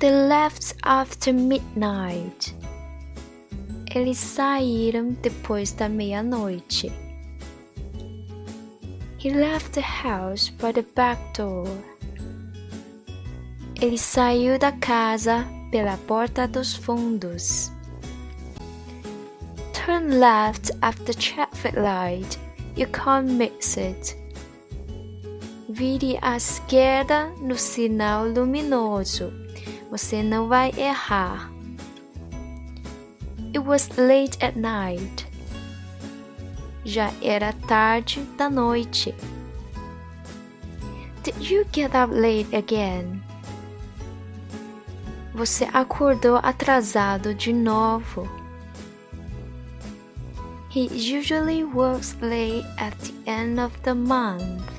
They left after midnight. Eles saíram depois da meia-noite. He left the house by the back door. Ele saiu da casa pela porta dos fundos. Turn left after traffic light. You can't miss it. Vire à esquerda no sinal luminoso. Você não vai errar. It was late at night. Já era tarde da noite. Did you get up late again? Você acordou atrasado de novo. He usually works late at the end of the month.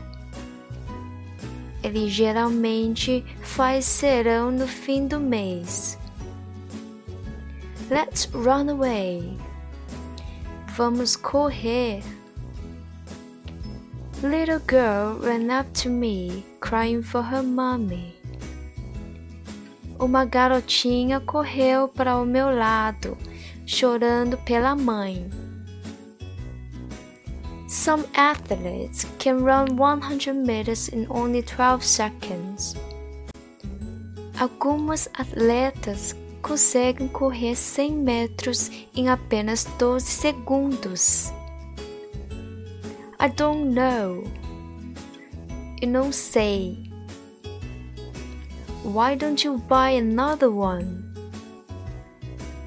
Ele geralmente faz serão no fim do mês. Let's run away. Vamos correr. Little girl ran up to me, crying for her mommy. Uma garotinha correu para o meu lado, chorando pela mãe. Some athletes can run 100 meters in only 12 seconds. Algumas atletas conseguem correr 100 metros em apenas 12 segundos. I don't know. Eu não sei. Why don't you buy another one?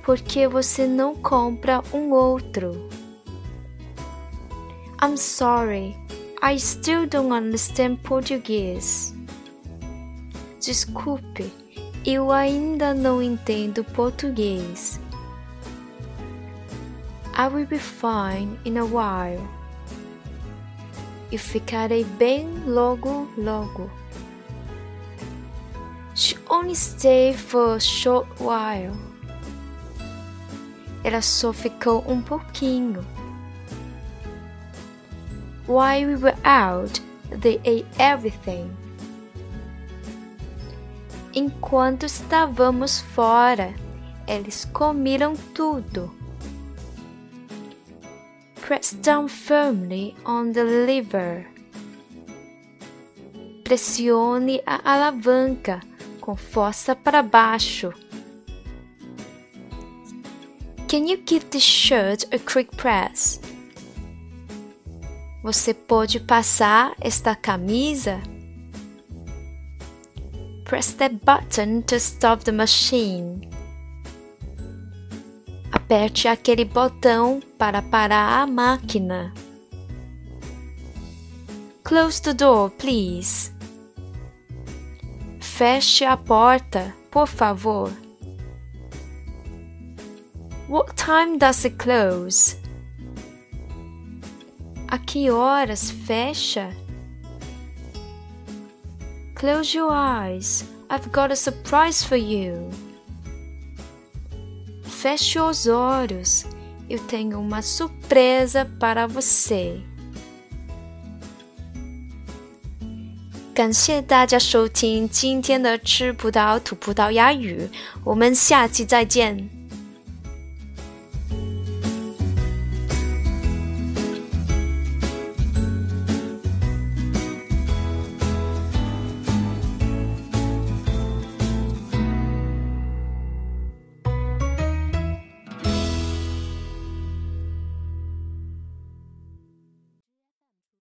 Por que você não compra um outro? I'm sorry, I still don't understand Português. Desculpe, eu ainda não entendo português. I will be fine in a while. E ficarei bem logo, logo. She only stayed for a short while. Ela só ficou um pouquinho. While we were out, they ate everything. Enquanto estávamos fora, eles comeram tudo. Press down firmly on the lever. Pressione a alavanca com força para baixo. Can you give this shirt a quick press? Você pode passar esta camisa? Press that button to stop the machine. Aperte aquele botão para parar a máquina. Close the door, please. Feche a porta, por favor. What time does it close? A que horas fecha? Close your eyes. I've got a surprise for you. Feche os olhos. Eu tenho uma surpresa para você. 感谢大家收听今天的吃葡萄吐葡萄牙语，我们下期再见。